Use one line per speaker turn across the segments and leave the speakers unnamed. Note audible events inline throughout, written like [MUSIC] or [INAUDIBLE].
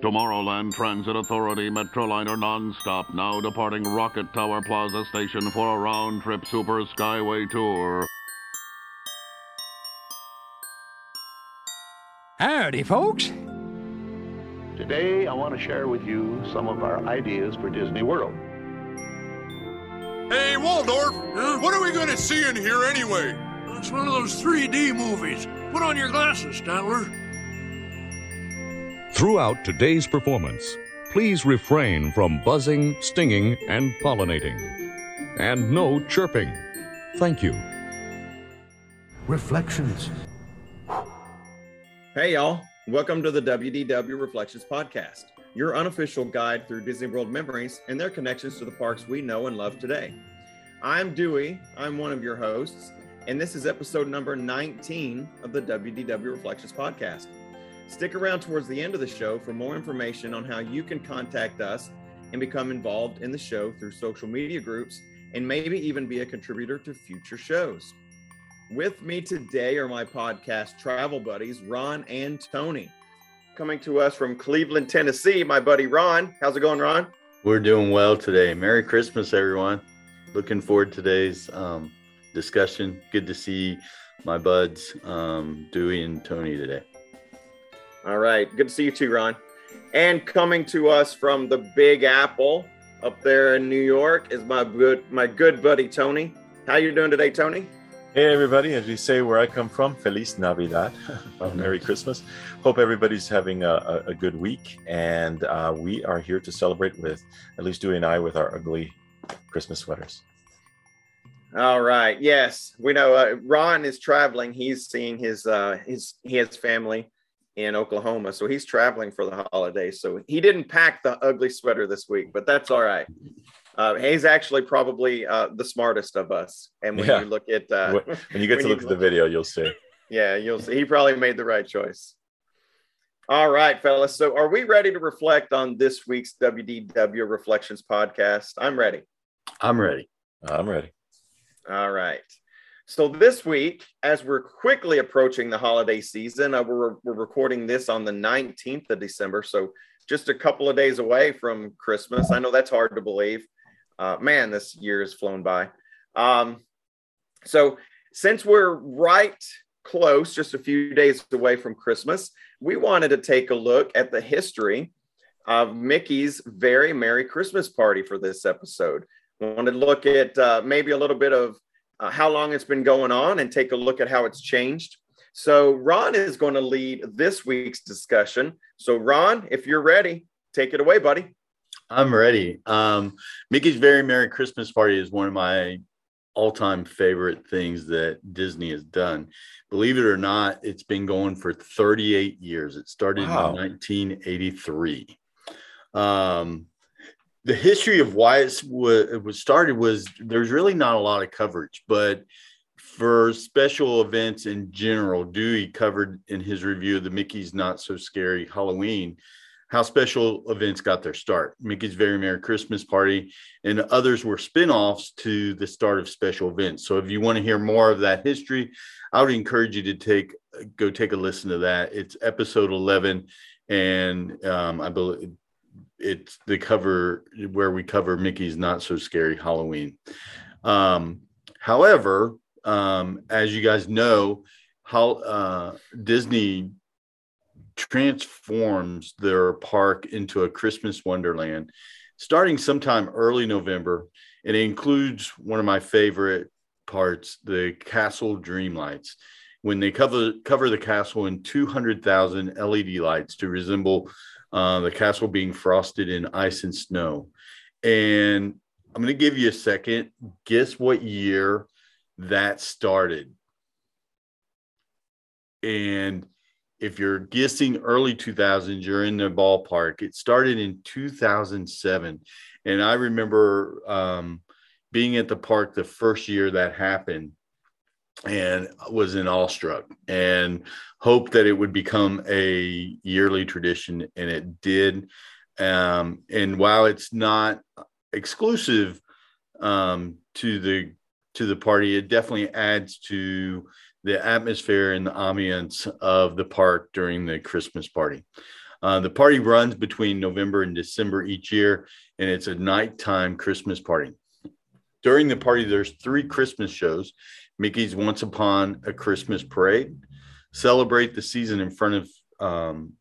Tomorrowland Transit Authority Metroliner nonstop now departing Rocket Tower Plaza Station for a round trip Super Skyway tour.
Howdy, folks.
Today, I want to share with you some of our ideas for Disney World.
Hey, Waldorf, what are we going to see in here anyway?
It's one of those 3D movies. Put on your glasses, Statler.
Throughout today's performance, please refrain from buzzing, stinging, and pollinating. And no chirping. Thank you.
Reflections.
Hey, y'all. Welcome to the WDW Reflections Podcast, your unofficial guide through Disney World memories and their connections to the parks we know and love today. I'm Dewey. I'm one of your hosts, and this is episode number 19 of the WDW Reflections Podcast. Stick around towards the end of the show for more information on how you can contact us and become involved in the show through social media groups and maybe even be a contributor to future shows. With me today are my podcast travel buddies, Ron and Tony. Coming to us from Cleveland, Tennessee, my buddy Ron. How's it going, Ron?
We're doing well today. Merry Christmas, everyone. Looking forward to today's um, discussion. Good to see my buds, um, Dewey and Tony today.
All right. Good to see you too, Ron. And coming to us from the Big Apple up there in New York is my good my good buddy Tony. How you doing today, Tony?
Hey everybody, as we say where I come from, Feliz Navidad, [LAUGHS] Merry Christmas. Hope everybody's having a, a, good week, and uh, we are here to celebrate with at least Dewey and I with our ugly Christmas sweaters.
All right. Yes, we know uh, Ron is traveling. He's seeing his uh, his he has family in Oklahoma, so he's traveling for the holidays. So he didn't pack the ugly sweater this week, but that's all right. Uh, he's actually probably uh, the smartest of us. And when
Yeah.
you look at uh,
When you get
when
to look at the video, you'll see. [LAUGHS]
yeah, you'll see. He probably made the right choice. All right, fellas. So, are we ready to reflect on this week's WDW Reflections podcast? I'm ready.
I'm ready.
I'm ready.
All right. So this week, as we're quickly approaching the holiday season, uh, we're, we're recording this on the 19th of December. So just a couple of days away from Christmas. I know that's hard to believe. Uh, man, this year has flown by. Um, so since we're right close, just a few days away from Christmas, we wanted to take a look at the history of Mickey's Very Merry Christmas Party for this episode. Wanted to look at uh, maybe a little bit of uh, how long it's been going on and take a look at how it's changed. So, Ron is going to lead this week's discussion. So, Ron, if you're ready, take it away, buddy.
I'm ready. Um, Mickey's Very Merry Christmas Party is one of my all-time favorite things that Disney has done. Believe it or not, it's been going for 38 years. It started
Wow.
in 1983. Um, the history of why it was started was there's really not a lot of coverage, but for special events in general, Dewey covered in his review of the Mickey's Not So Scary Halloween how special events got their start. Mickey's Very Merry Christmas Party and others were spin-offs to the start of special events. So if you want to hear more of that history, I would encourage you to take go take a listen to that. It's episode 11 and um, I believe it's the cover where we cover Mickey's Not So Scary Halloween. Um, however, um, as you guys know, how uh, Disney transforms their park into a Christmas wonderland starting sometime early November. It includes one of my favorite parts, the Castle dream lights. When they cover cover the castle in 200,000 LED lights to resemble uh, the castle being frosted in ice and snow. And I'm going to give you a second. Guess what year that started? And if you're guessing early 2000s, you're in the ballpark. It started in 2007. And I remember um, being at the park the first year that happened and was in awestruck and hoped that it would become a yearly tradition. And it did. Um, and while it's not exclusive um, to the to the party, it definitely adds to the atmosphere and the ambiance of the park during the Christmas party. Uh, the party runs between November and December each year, and it's a nighttime Christmas party. During the party, there's three Christmas shows Mickey's Once Upon a Christmas Parade, Celebrate the Season in front of um,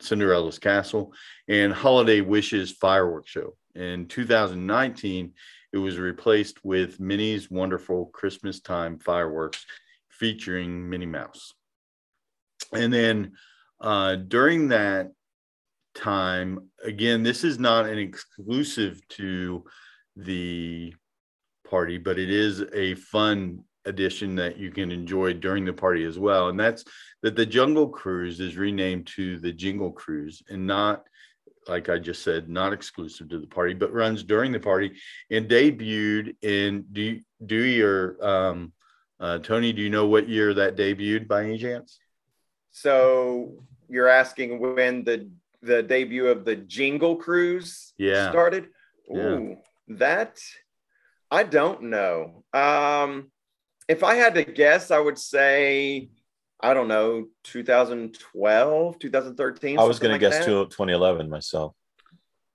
Cinderella's Castle, and Holiday Wishes Fireworks Show. In 2019, it was replaced with Minnie's Wonderful Christmas Time Fireworks featuring Minnie Mouse. And then uh, during that time, again, this is not an exclusive to the party, but it is a fun addition that you can enjoy during the party as well. And that's that the Jungle Cruise is renamed to the Jingle Cruise and not like I just said, not exclusive to the party, but runs during the party and debuted in do do your um, uh, Tony, do you know what year that debuted by any chance?
So you're asking when the the debut of the Jingle Cruise
Yeah.
started?
Yeah.
Ooh, that I don't know. Um, if I had to guess, I would say I don't know, 2012, 2013.
I was
something
going to guess
that.
2011 myself.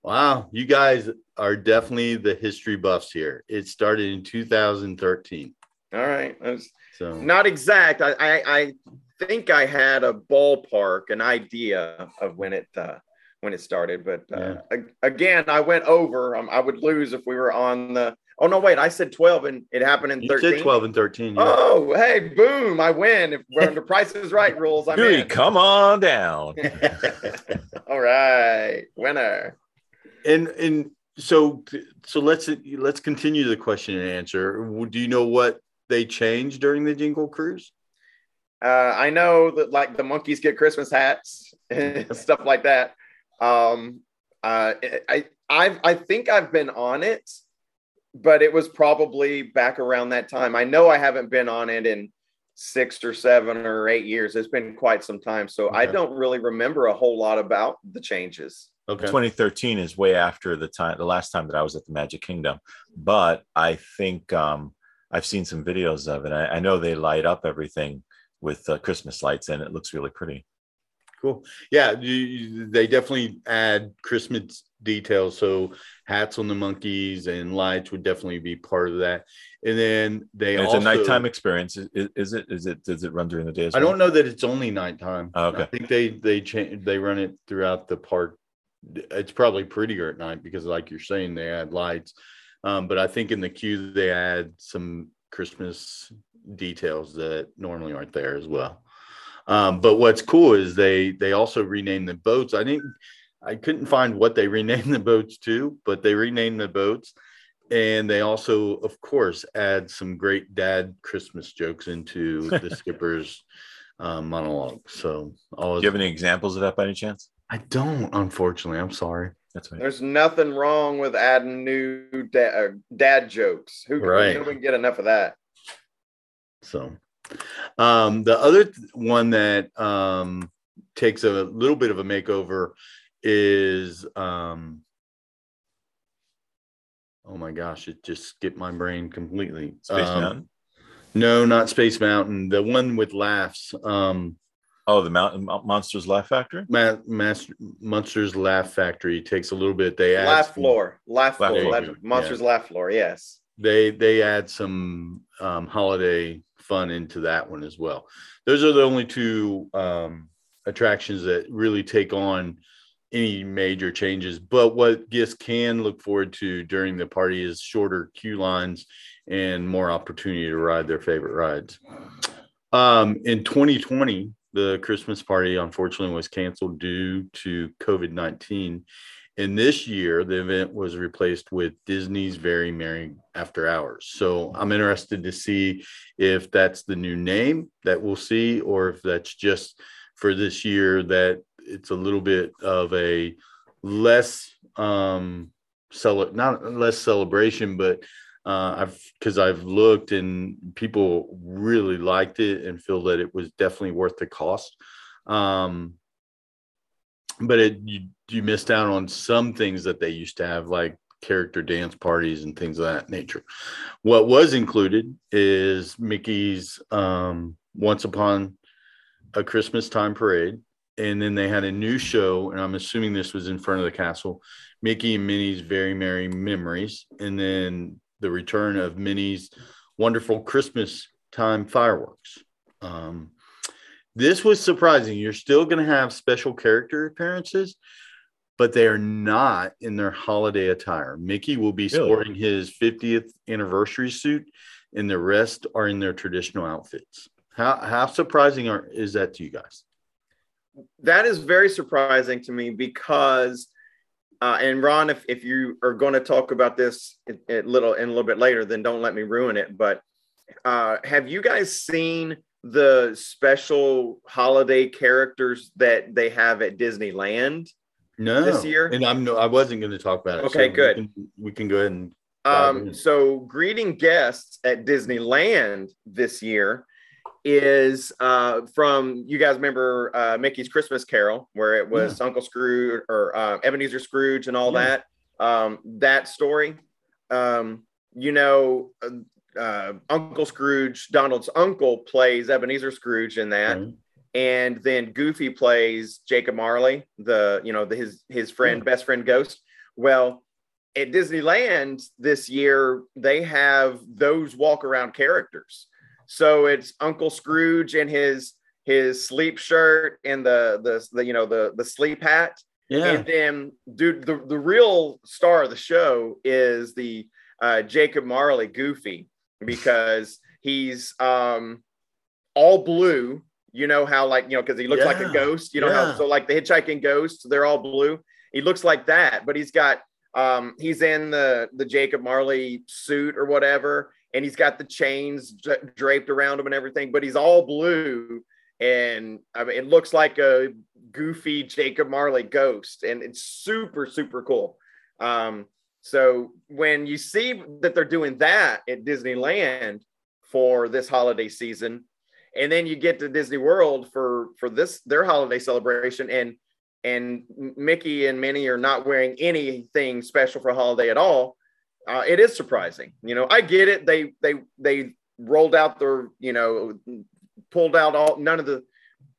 Wow, you guys are definitely the history buffs here. It started in 2013.
All right, that's
So
not exact. I, I I think I had a ballpark, an idea of when it uh, when it started, but uh, ag- again, I went over. Um, I would lose if we were on the. Oh no, wait! I said 12, and it happened in
you
13.
said 12 and 13. yeah.
Oh, hey, boom! I win. If we're under Price is Right rules, I'm
Dewey,
in.
come on down. [LAUGHS]
All right, winner.
and and so so let's let's continue the question and answer. Do you know what they changed during the Jingle Cruise?
Uh, I know that like the monkeys get Christmas hats [LAUGHS] and stuff like that. Um, uh, I I I think I've been on it, but it was probably back around that time. I know I haven't been on it in six or seven or eight years. It's been quite some time, so I don't really remember a whole lot about the changes.
Okay.
2013 is way after the time, the last time that I was at the Magic Kingdom. But I think um, I've seen some videos of it. I, I know they light up everything with uh, Christmas lights, and it looks really pretty.
Cool. Yeah, you, you- they definitely add Christmas details. So hats on the monkeys and lights would definitely be part of that. And then they
And it's
also,
a nighttime experience. Is, is- it? Is it? Does it run during the day? As
I
well?
don't know that it's only nighttime.
Oh, okay.
I think they they change they run it throughout the park. It's probably prettier at night because, like you're saying, they add lights. Um, but I think in the queue they add some Christmas details that normally aren't there as well. Um, but what's cool is they they also renamed the boats. I didn't I couldn't find what they [LAUGHS] renamed the boats to, but they renamed the boats. And they also, of course, add some great dad Christmas jokes into the [LAUGHS] skipper's um, monologue. So
Do you have any examples of that by any chance?
I don't, unfortunately. I'm sorry.
That's right.
There's nothing wrong with adding new da- uh, dad jokes. Who can,
Right.
who can get enough of that?
So, um, the other th- one that um, takes a little bit of a makeover is, um, oh my gosh, it just skipped my brain completely.
Space
Um,
Mountain.
No, not Space Mountain. The one with laughs. Um,
Oh, the Mountain Monsters Laugh Factory.
Ma- Master, Monsters Laugh Factory takes a little bit. They add
Laugh
some-
floor, laugh
Laugh
floor,
floor.
That's monsters laugh floor. Yes.
they they add some um, holiday fun into that one as well. Those are the only two um, attractions that really take on any major changes. But what guests can look forward to during the party is shorter queue lines and more opportunity to ride their favorite rides. Um, in 2020, the Christmas party unfortunately was canceled due to COVID 19. And this year, the event was replaced with Disney's Very Merry After Hours. So I'm interested to see if that's the new name that we'll see, or if that's just for this year that it's a little bit of a less um cel- not less celebration, but uh I've because I've looked and people really liked it and feel that it was definitely worth the cost. Um but it you you missed out on some things that they used to have like character dance parties and things of that nature what was included is mickey's um Once Upon a Christmas Time Parade. And then they had a new show, and I'm assuming this was in front of the castle Mickey and Minnie's Very Merry Memories. And then the return of Minnie's Wonderful Christmas Time Fireworks. Um, this was surprising. You're still going to have special character appearances, but they are not in their holiday attire. Mickey will be
Really?
sporting his 50th anniversary suit, and the rest are in their traditional outfits. How how surprising are, is that to you guys?
that is very surprising to me because uh, and ron if, if you are going to talk about this a, little in a little bit later then don't let me ruin it but uh, have you guys seen the special holiday characters that they have at disneyland
No,
This year?
and I'm no, I wasn't going to talk about it.
Okay,
we
good.
can- We can, go ahead and
Um, so greeting guests at Disneyland this year is uh, from you guys remember uh, Mickey's Christmas Carol, where it was Uncle Scrooge or uh, Ebenezer Scrooge and all
Yeah.
that. Um, that story, um, you know, uh, Uncle Scrooge, Donald's uncle, plays Ebenezer Scrooge in that
Okay.
and then Goofy plays Jacob Marley, the you know the, his his friend, best friend ghost. Well, at Disneyland this year, they have those walk around characters. So it's Uncle Scrooge in his his sleep shirt and the the, the you know the the sleep hat.
yeah,
And then, dude, the, the real star of the show is the uh, Jacob Marley Goofy because he's um, all blue. You know how, like, you know, because he looks like a ghost. You know
Yeah.
how, so like the hitchhiking ghosts, they're all blue. He looks like that, but he's got, um, he's in the the Jacob Marley suit or whatever, and he's got the chains dra- draped around him and everything, but he's all blue and I mean, it looks like a goofy Jacob Marley ghost, and it's super super cool. Um, so when you see that they're doing that at Disneyland for this holiday season, and then you get to Disney World for for this their holiday celebration, and and Mickey and Minnie are not wearing anything special for holiday at all. Uh, it is surprising, you know. I get it. They they they rolled out their you know pulled out all none of the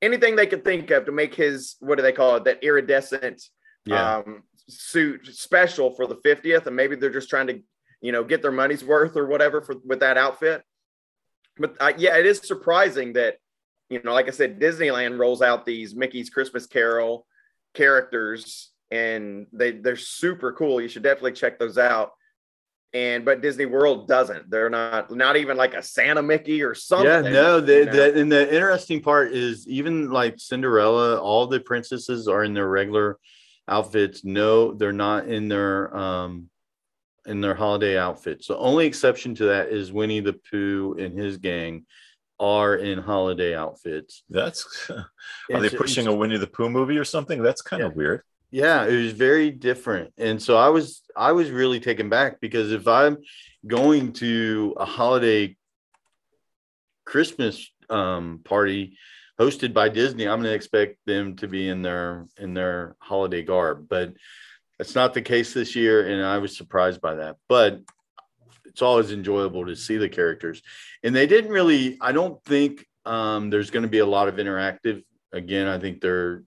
anything they could think of to make his what do they call it that iridescent
yeah.
um, suit special for the 50th and maybe they're just trying to you know get their money's worth or whatever for with that outfit. But uh, yeah it is surprising that you know like i said disneyland rolls out these mickey's christmas carol characters and they they're super cool. You should definitely check those out. And but disney world doesn't. They're not not even like a santa mickey or something
Yeah, no, the,
you know?
the and the interesting part is even like Cinderella, all the princesses are in their regular outfits. No, they're not in their um in their holiday outfits. The only exception to that is Winnie the Pooh and his gang are in holiday outfits.
That's [LAUGHS] are they pushing a Winnie the Pooh movie or something? That's kind of weird.
yeah it was very different and so i was i was really taken back because if i'm going to a holiday christmas um party hosted by disney i'm going to expect them to be in their in their holiday garb but that's not the case this year and i was surprised by that but it's always enjoyable to see the characters and they didn't really i don't think um there's going to be a lot of interactive again i think they're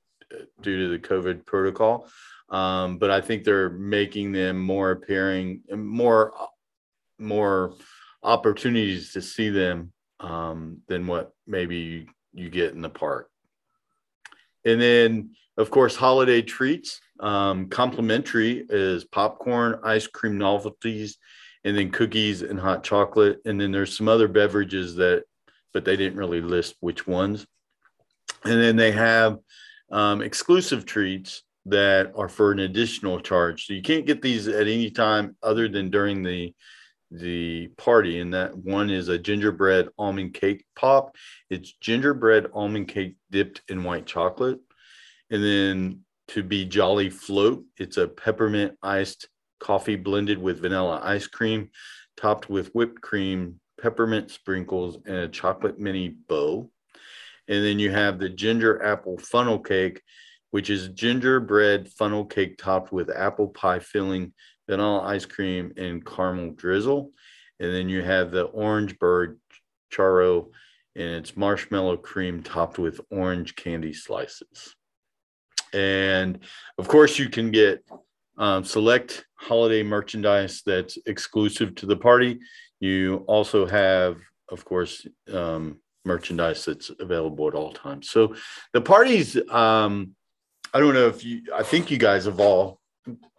due to the COVID protocol. Um, but I think they're making them more appearing, more, more opportunities to see them um, than what maybe you get in the park. And then, of course, holiday treats. Um, complimentary is popcorn, ice cream novelties, and then cookies and hot chocolate. And then there's some other beverages that, but they didn't really list which ones. And then they have um, exclusive treats that are for an additional charge. So you can't get these at any time other than during the the party. And that one is a gingerbread almond cake pop. It's gingerbread almond cake dipped in white chocolate. And then to be jolly float, it's a peppermint iced coffee blended with vanilla ice cream, topped with whipped cream, peppermint sprinkles, and a chocolate mini bow. And then you have the ginger apple funnel cake, which is gingerbread funnel cake topped with apple pie filling, vanilla ice cream, and caramel drizzle. And then you have the orange bird churro and it's marshmallow cream topped with orange candy slices. And of course, you can get um, select holiday merchandise that's exclusive to the party. You also have, of course, um, merchandise that's available at all times. So the parties, um, I don't know if you, I think you guys have all,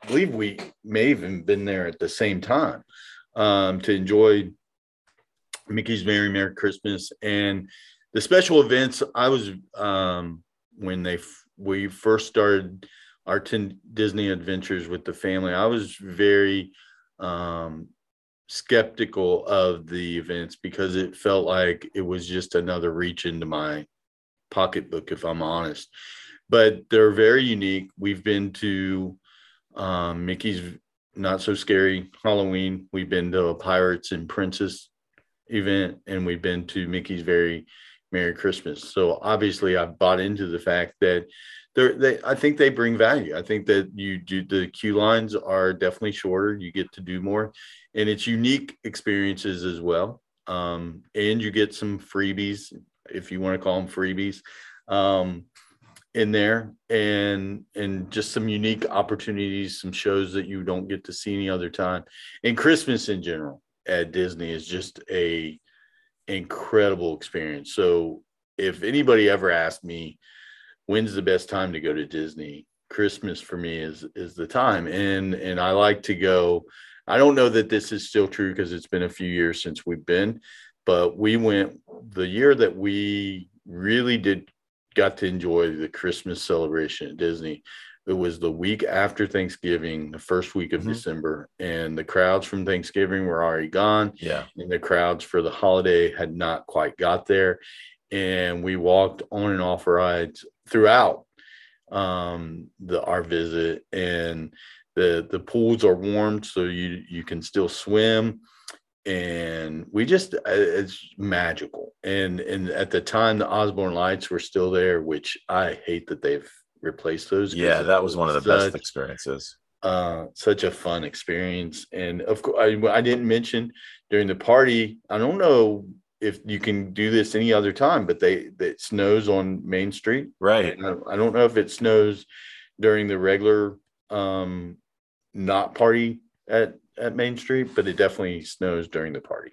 believe we may have even been there at the same time um, to enjoy Mickey's Merry Merry Christmas and the special events. I was um, when they we first started our 10 Disney adventures with the family. I was very um, skeptical of the events because it felt like it was just another reach into my pocketbook, if I'm honest. But they're very unique. We've been to um, Mickey's Not So Scary Halloween. We've been to a Pirates and Princess event, and we've been to Mickey's Very Merry Christmas. So obviously, I've bought into the fact that they I think they bring value. I think that you do the queue lines are definitely shorter. You get to do more, and it's unique experiences as well. Um, and you get some freebies if you want to call them freebies um, in there, and and just some unique opportunities, some shows that you don't get to see any other time. And Christmas in general at Disney is just a incredible experience. So if anybody ever asked me when's the best time to go to Disney, Christmas for me is is the time. And and I like to go. I don't know that this is still true because it's been a few years since we've been, but we went the year that we really did got to enjoy the Christmas celebration at Disney it was the week after Thanksgiving, the first week of mm-hmm. December, and the crowds from Thanksgiving were already gone.
Yeah.
And the crowds for the holiday had not quite got there. And we walked on and off rides throughout um, the our visit. And the the pools are warmed so you you can still swim and we just uh, it's magical and and at the time the osborne lights were still there which i hate that they've replaced those.
Yeah, that was one of the such, best experiences.
Uh, such a fun experience, and of course, I, I didn't mention during the party. I don't know if you can do this any other time, but they it snows on Main Street.
Right.
I, I don't know if it snows during the regular um not party at at Main Street, but it definitely snows during the party.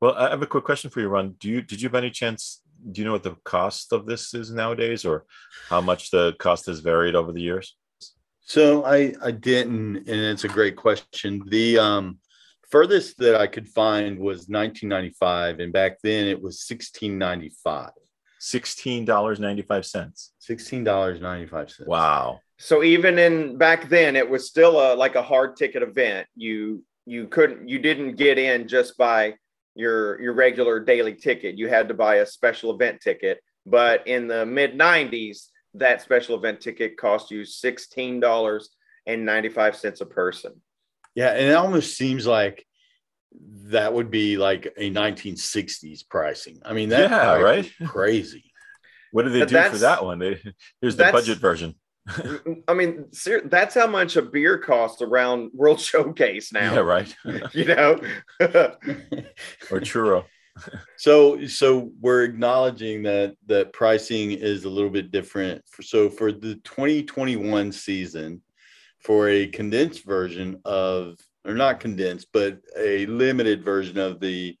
Well, I have a quick question for you, Ron. Do you did you by any chance do you know what the cost of this is nowadays or how much the cost has varied over the years?
So I I didn't, and it's a great question. The um, furthest that I could find was 1995, and back then it was 1695.
Sixteen dollars ninety five cents.
Sixteen dollars ninety five cents.
Wow.
So even in back then, it was still a like a hard ticket event. You you couldn't you didn't get in just by your your regular daily ticket. You had to buy a special event ticket. But in the mid 90s, that special event ticket cost you $16.95 a person.
Yeah, and it almost seems like that would be like a 1960s pricing. I mean, that
yeah, right?
crazy.
What did they but do for that one? They, here's the budget version.
I mean, that's how much a beer costs around World [LAUGHS] Showcase now.
Yeah, right. [LAUGHS]
you know, [LAUGHS]
or churro.
so, so we're acknowledging that that pricing is a little bit different. So, for the 2021 season, for a condensed version of, or not condensed, but a limited version of the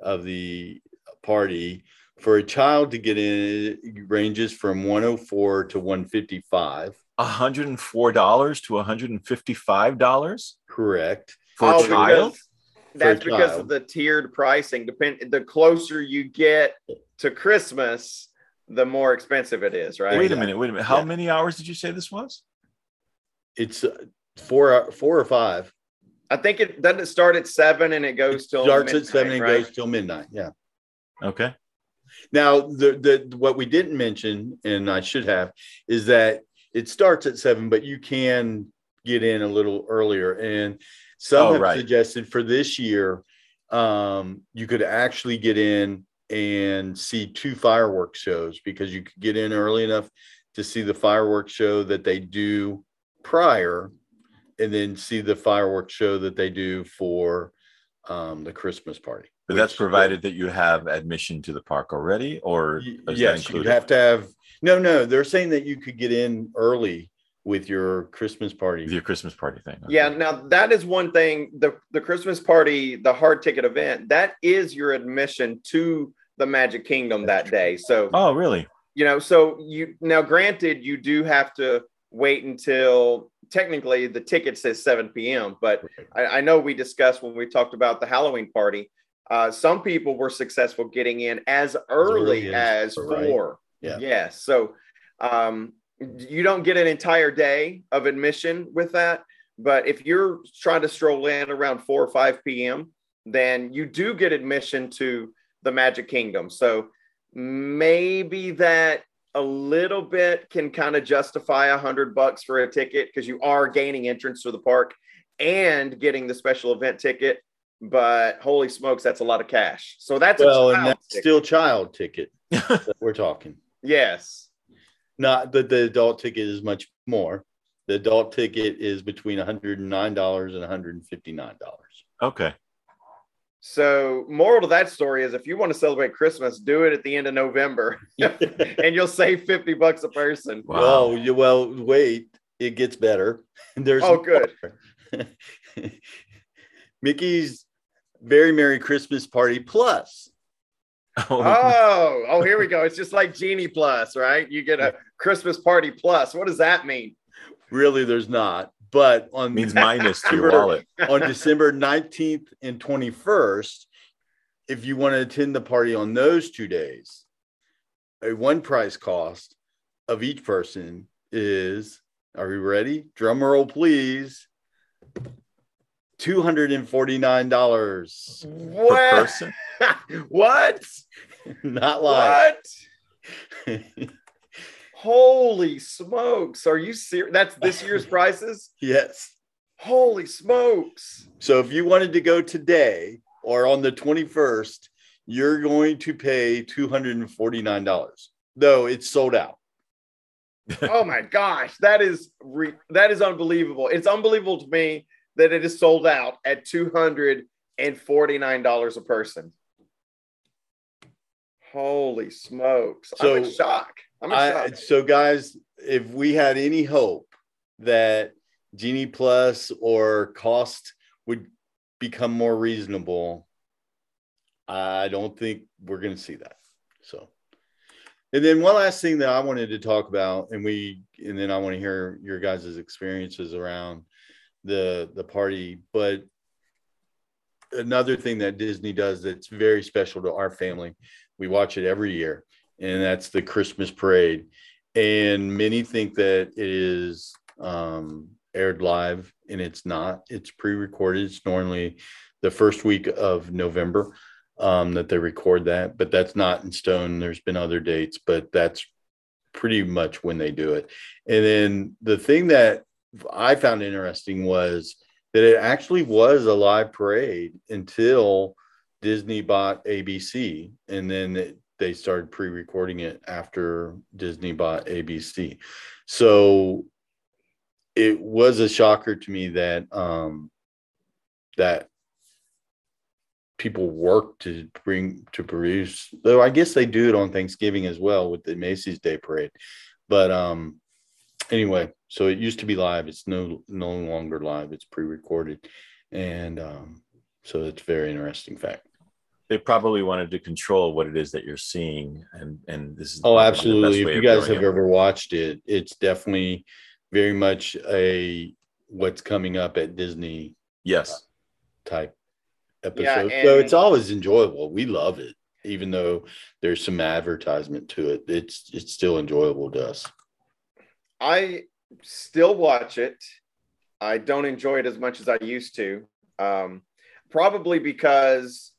of the party, for a child to get in it ranges from 104 to 155
$104 to $155
correct.
For oh, a child?
That's because child. of the tiered pricing. Depend the closer you get to christmas the more expensive it is right?
Wait a minute wait a minute. How yeah. many hours did you say this was?
It's uh, four four or five.
I think it doesn't start at seven and it goes till
starts midnight, at seven and right? goes till midnight yeah.
Okay
now, the, the what we didn't mention, and I should have, is that it starts at seven, but you can get in a little earlier. And some oh, have right. suggested for this year, um, you could actually get in and see two fireworks shows because you could get in early enough to see the fireworks show that they do prior and then see the fireworks show that they do for um, the Christmas party.
But that's
Which-
provided that you have admission to the park already, or
Y-
is that
yes, you'd have to have. No, no, they're saying that you could get in early with your Christmas party.
With your Christmas party thing. okay.
Yeah, now that is one thing. The the Christmas party, the hard ticket event, that is your admission to the Magic Kingdom that day. So
Oh, really?
you know, so you now granted you do have to wait until technically the ticket says 7 p.m. But I, I know we discussed when we talked about the Halloween party. Uh, some people were successful getting in as early, as,
right?
four.
Yeah.
Yes. So um, you don't get an entire day of admission with that. But if you're trying to stroll in around 4 or 5 p.m., then you do get admission to the Magic Kingdom. So maybe that a little bit can kind of justify a hundred bucks for a ticket because you are gaining entrance to the park and getting the special event ticket. But holy smokes, that's a lot of cash. So that's
well,
a
and that's
ticket.
still child ticket [LAUGHS] that we're talking.
yes.
Not that the adult ticket is much more. The adult ticket is between $109 and $159.
Okay.
So moral to that story is if you want to celebrate Christmas, do it at the end of November [LAUGHS] [LAUGHS] and you'll save 50 bucks a person.
Wow.
Well, you, well, wait, it gets better. There's
Oh, good.
Mickey's Very Merry Christmas Party Plus.
Oh. oh, oh, here we go. It's just like Genie Plus, right? You get a Christmas party plus. What does that mean?
Really, there's not. But on
means [LAUGHS] minus to your wallet.
on December 19th and 21st, if you want to attend the party on those two days, a one price cost of each person is, are we ready? Drum roll, please. $249.
Per
What?
person? [LAUGHS]
what? [LAUGHS]
Not live.
What? [LAUGHS] Holy smokes. Are you serious? That's this year's prices?
yes.
Holy smokes.
So if you wanted to go today or on the 21st, you're going to pay $249, though it's sold out.
Oh my gosh. That is re- that is unbelievable. It's unbelievable to me that it is sold out at $249 a person. Holy smokes. I'm in shock. I'm in
I,
shock.
so, guys, if we had any hope that Genie Plus or cost would become more reasonable, I don't think we're going to see that. So, and then one last thing that I wanted to talk about, and we, and then I want to hear your guys' experiences around the the party, but another thing that Disney does that's very special to our family, we watch it every year, and that's the Christmas parade. And many think that it is um, aired live, and it's not. It's pre-recorded. It's normally the first week of November um, that they record that, but that's not in stone. There's been other dates, but that's pretty much when they do it. And then the thing that I found interesting was that it actually was a live parade until Disney bought ABC, and then it, they started pre-recording it after Disney bought ABC. So it was a shocker to me that um, that people work to bring to produce. Though I guess they do it on Thanksgiving as well with the Macy's Day Parade. But um, anyway, so it used to be live. It's no no longer live. It's pre-recorded, and um, so it's a very interesting fact.
They probably wanted to control what it is that you're seeing, and and this is
Oh,
probably the
absolutely.
best
If you guys have
it.
ever watched it, it's definitely very much a what's coming up at Disney
yes,
type episode.
Yeah,
so it's always enjoyable. We love it, even though there's some advertisement to it. It's it's still enjoyable to us.
I still watch it. I don't enjoy it as much as I used to. Um, probably because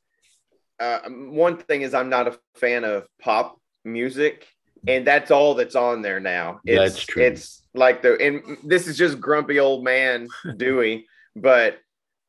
uh, one thing is I'm not a fan of pop music, and that's all that's on there now. It's,
That's true.
It's like the and this is just grumpy old man [LAUGHS] Dewey, but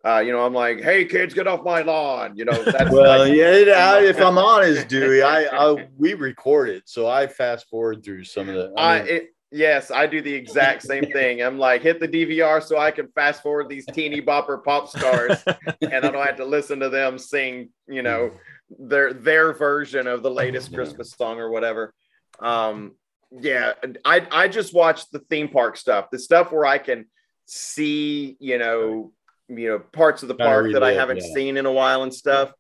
uh, you know I'm like, hey kids, get off my lawn. You know that's
Well,
like,
yeah. [LAUGHS] it- I, if I'm honest, [LAUGHS] Dewey, I, I we record it, so I fast forward through some of the. I
I it, Yes, I do the exact same thing. I'm like, hit the DVR so I can fast forward these teeny bopper pop stars, and I don't have to listen to them sing, you know, their their version of the latest Christmas song or whatever. Um, yeah, I I just watch the theme park stuff, the stuff where I can see, you know, you know, parts of the park that I haven't
yeah.
seen in a while and stuff.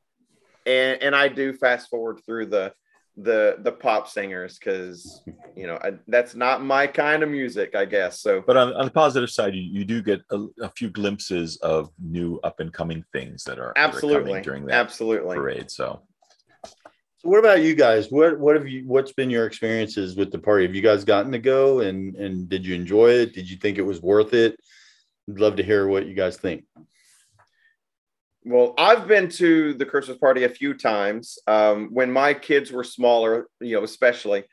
And and I do fast forward through the the the pop singers because you know I, that's not my kind of music, I guess. So
But on, on the positive side, you, you do get a, a few glimpses of new up and coming things that are that are
absolutely,
during that
absolutely.
parade. So
So what about you guys? What what have you what's been your experiences with the party? Have you guys gotten to go and and did you enjoy it? Did you think it was worth it? I'd love to hear what you guys think.
Well, I've been to the Christmas party a few times um, when my kids were smaller, you know, especially.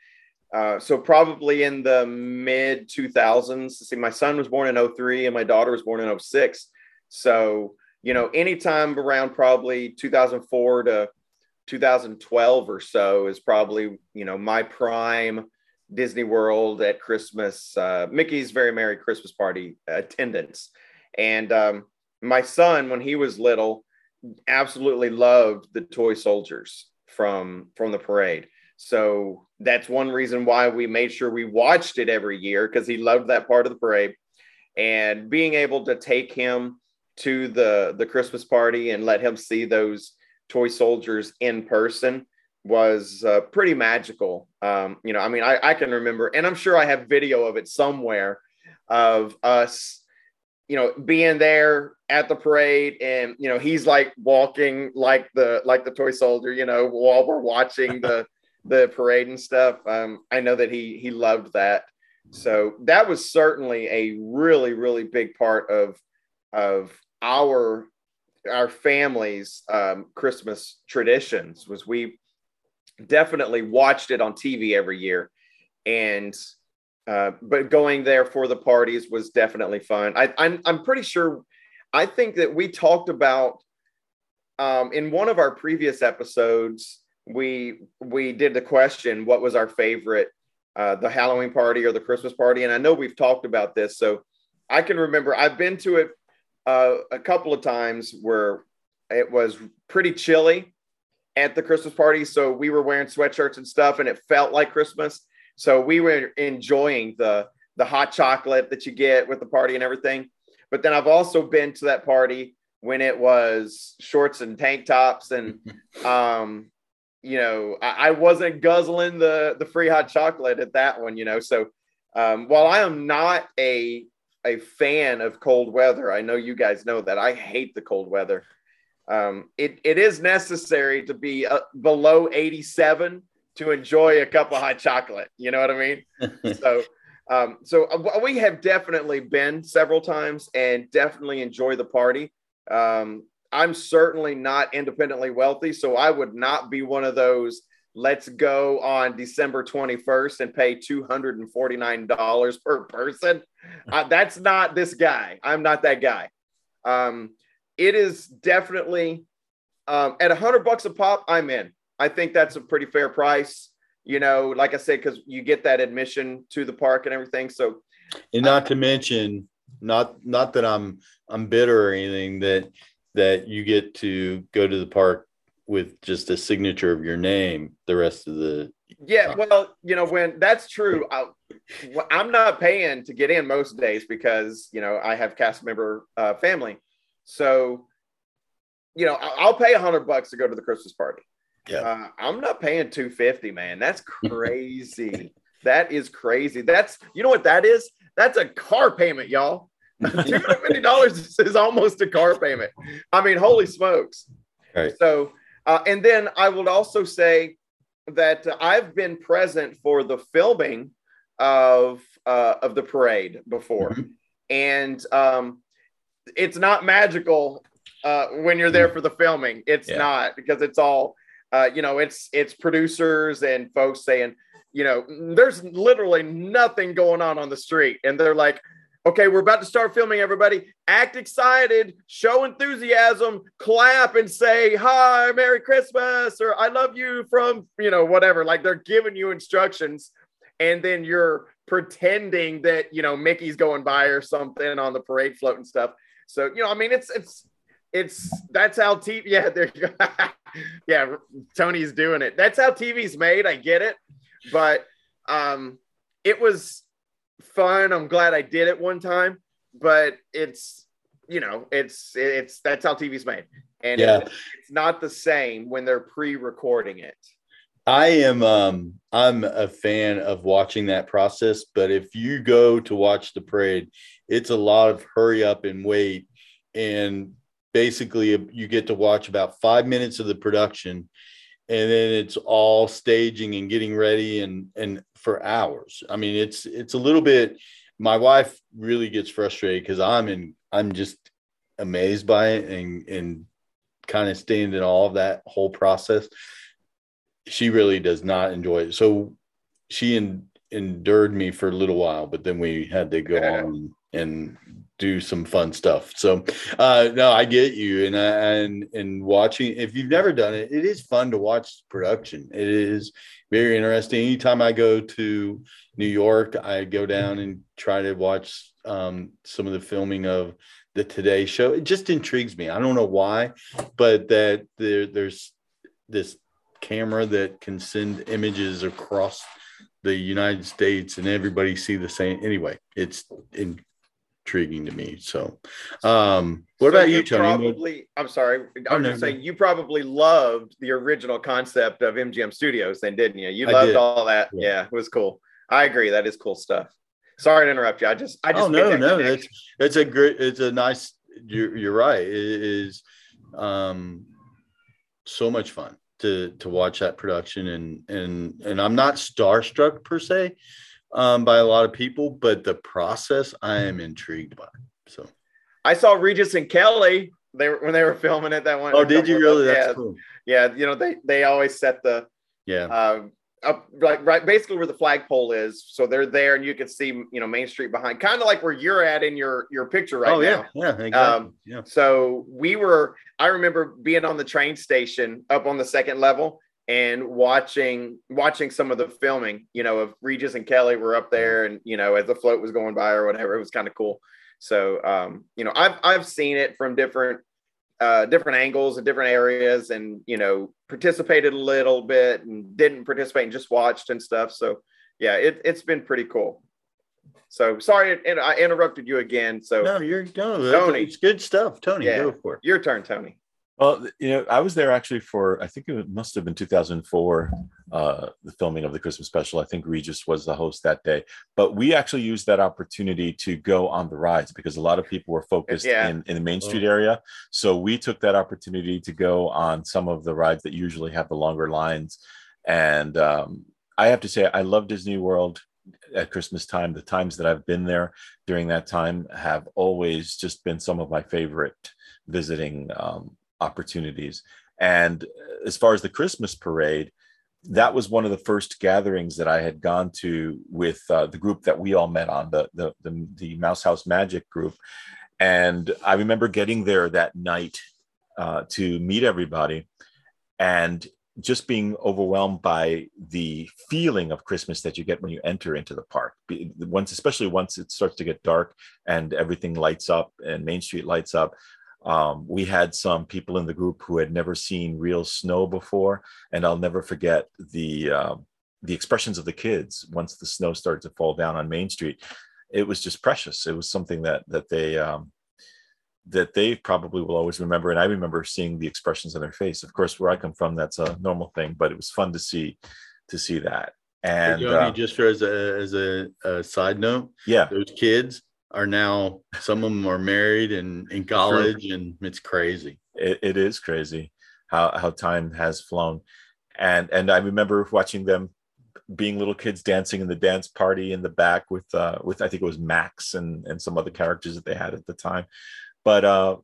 Uh, so probably in the mid 2000s. See, my son was born in 03 and my daughter was born in 06. So, you know, anytime around probably 2004 to 2012 or so is probably, you know, my prime Disney World at Christmas, uh, Mickey's Very Merry Christmas Party attendance. And um, my son, when he was little, absolutely loved the toy soldiers from from the parade. So that's one reason why we made sure we watched it every year because he loved that part of the parade. And being able to take him to the the Christmas party and let him see those toy soldiers in person was uh, pretty magical. Um, you know, I mean, I, I can remember, and I'm sure I have video of it somewhere of us, you know, being there at the parade, and you know, he's like walking like the like the toy soldier, you know, while we're watching the [LAUGHS] the parade and stuff. Um, I know that he he loved that. So that was certainly a really really big part of of our our family's um, Christmas traditions was we definitely watched it on TV every year, and uh, but going there for the parties was definitely fun. I, I'm I'm pretty sure. I think that we talked about um, in one of our previous episodes. We we did the question, what was our favorite, uh, the Halloween party or the Christmas party? And I know we've talked about this, so I can remember I've been to it uh, a couple of times where it was pretty chilly at the Christmas party. So we were wearing sweatshirts and stuff, and it felt like Christmas. So we were enjoying the the hot chocolate that you get with the party and everything. But then I've also been to that party when it was shorts and tank tops, and [LAUGHS] um, you know, I, I wasn't guzzling the the free hot chocolate at that one. You know, so um, while I am not a a fan of cold weather, I know you guys know that I hate the cold weather um, it, it is necessary to be uh, below 87 to enjoy a cup of hot chocolate. You know what I mean? [LAUGHS] so, um, so uh, we have definitely been several times and definitely enjoy the party. Um, I'm certainly not independently wealthy, so I would not be one of those. Let's go on December 21st and pay $249 per person. Uh, that's not this guy. I'm not that guy. Um, it is definitely um, at a hundred bucks a pop. I'm in. I think that's a pretty fair price. You know, like I said, because you get that admission to the park and everything. So,
And not to mention, not not that I'm I'm bitter or anything that that you get to go to the park with just a signature of your name the rest of the
yeah, well, you know, when that's true, I, I'm not paying to get in most days because you know I have cast member uh, family. So, you know, I- I'll pay a hundred bucks to go to the Christmas party.
Yeah.
Uh, I'm not paying 250, man. That's crazy. [LAUGHS] that is crazy. That's you know what that is? That's a car payment, y'all. [LAUGHS] $250 is almost a car payment. I mean, holy smokes.
Right.
So, uh, and then I would also say that I've been present for the filming of uh, of the parade before, and um, it's not magical uh, when you're there for the filming. It's
Yeah.
not because it's all uh, you know. It's it's producers and folks saying, you know, there's literally nothing going on on the street, and they're like. Okay, we're about to start filming. Everybody, act excited, show enthusiasm, clap, and say "Hi, Merry Christmas" or "I love you" from you know whatever. Like they're giving you instructions, and then you're pretending that you know Mickey's going by or something on the parade float and stuff. So you know, I mean, it's it's it's that's how TV. Yeah, there you go. [LAUGHS] yeah, Tony's doing it. That's how TV's made. I get it, but um, it was fun. I'm glad I did it one time, but it's you know, it's it's that's how TV's made, and
Yeah.
it's, it's not the same when they're pre-recording it.
I am um I'm a fan of watching that process, but if you go to watch the parade, it's a lot of hurry up and wait and basically uh, you get to watch about 5 minutes of the production and then it's all staging and getting ready and and for hours. I mean, it's it's a little bit my wife really gets frustrated cuz I'm in I'm just amazed by it and and kind of staying in all of that whole process she really does not enjoy it. So she en- endured me for a little while, but then we had to go
Yeah.
on and do some fun stuff. So uh no, I get you and and and watching if you've never done it, it is fun to watch production. It is very interesting. Anytime I go to New York, I go down and try to watch um some of the filming of the Today show. It just intrigues me. I don't know why, but that there there's this camera that can send images across the United States and everybody see the same. Anyway, it's intriguing to me. So, um, what
So
about you, Tony?
Probably, I'm sorry.
Oh,
I'm
no,
just
no.
saying you probably loved the original concept of MGM Studios, then, didn't you? You loved all that.
Yeah.
Yeah. it was cool. I agree. That is cool stuff. Sorry to interrupt you. I just, I just.
oh no, no,
connection.
that's it's a great, it's a nice. You're you're right. It is um, so much fun to to watch that production and and and I'm not starstruck per se um, by a lot of people, but the process I am intrigued by. So.
I saw Regis and Kelly. They were when they were filming it. That one.
Oh, did you really? That's
yeah,
cool.
yeah. You know, they they always set the
Yeah.
uh, up like right basically where the flagpole is. So they're there, and you can see you know Main Street behind, kind of like where you're at in your your picture right
oh
now.
yeah, yeah, exactly.
Um,
yeah.
So we were, I remember being on the train station up on the second level and watching watching some of the filming, you know, of Regis and Kelly were up there and you know, as the float was going by or whatever, it was kind of cool. So um, you know, I've I've seen it from different uh different angles and different areas and you know, participated a little bit and didn't participate and just watched and stuff. So yeah, it, it's been pretty cool. So sorry, and I interrupted you again. So
No, you're no,
Tony.
It's good stuff, Tony.
Yeah.
Go for it.
your turn, Tony.
Well, you know, I was there actually for I think it must have been 2004, uh, the filming of the Christmas special. I think Regis was the host that day, but we actually used that opportunity to go on the rides because a lot of people were focused
Yeah.
in, in the Main Street area. So we took that opportunity to go on some of the rides that usually have the longer lines. And um, I have to say, I love Disney World at Christmas time. The times that I've been there during that time have always just been some of my favorite visiting um, opportunities. And as far as the Christmas parade, that was one of the first gatherings that I had gone to with uh, the group that we all met on the, the the the Mouse House Magic group, and I remember getting there that night uh, to meet everybody, and just being overwhelmed by the feeling of Christmas that you get when you enter into the park. Once, especially once it starts to get dark and everything lights up and Main Street lights up. Um, we had some people in the group who had never seen real snow before, and I'll never forget the uh, the expressions of the kids once the snow started to fall down on Main Street. It was just precious. It was something that that they um, that they probably will always remember. And I remember seeing the expressions on their face. Of course, where I come from, that's a normal thing, but it was fun to see to see that. And uh,
just for as a as a, a side note,
yeah,
those kids are now some of them are married and in college, and it's crazy.
it, it is crazy how how time has flown. And and i remember watching them being little kids dancing in the dance party in the back with uh with i think it was max and and some other characters that they had at the time. But uh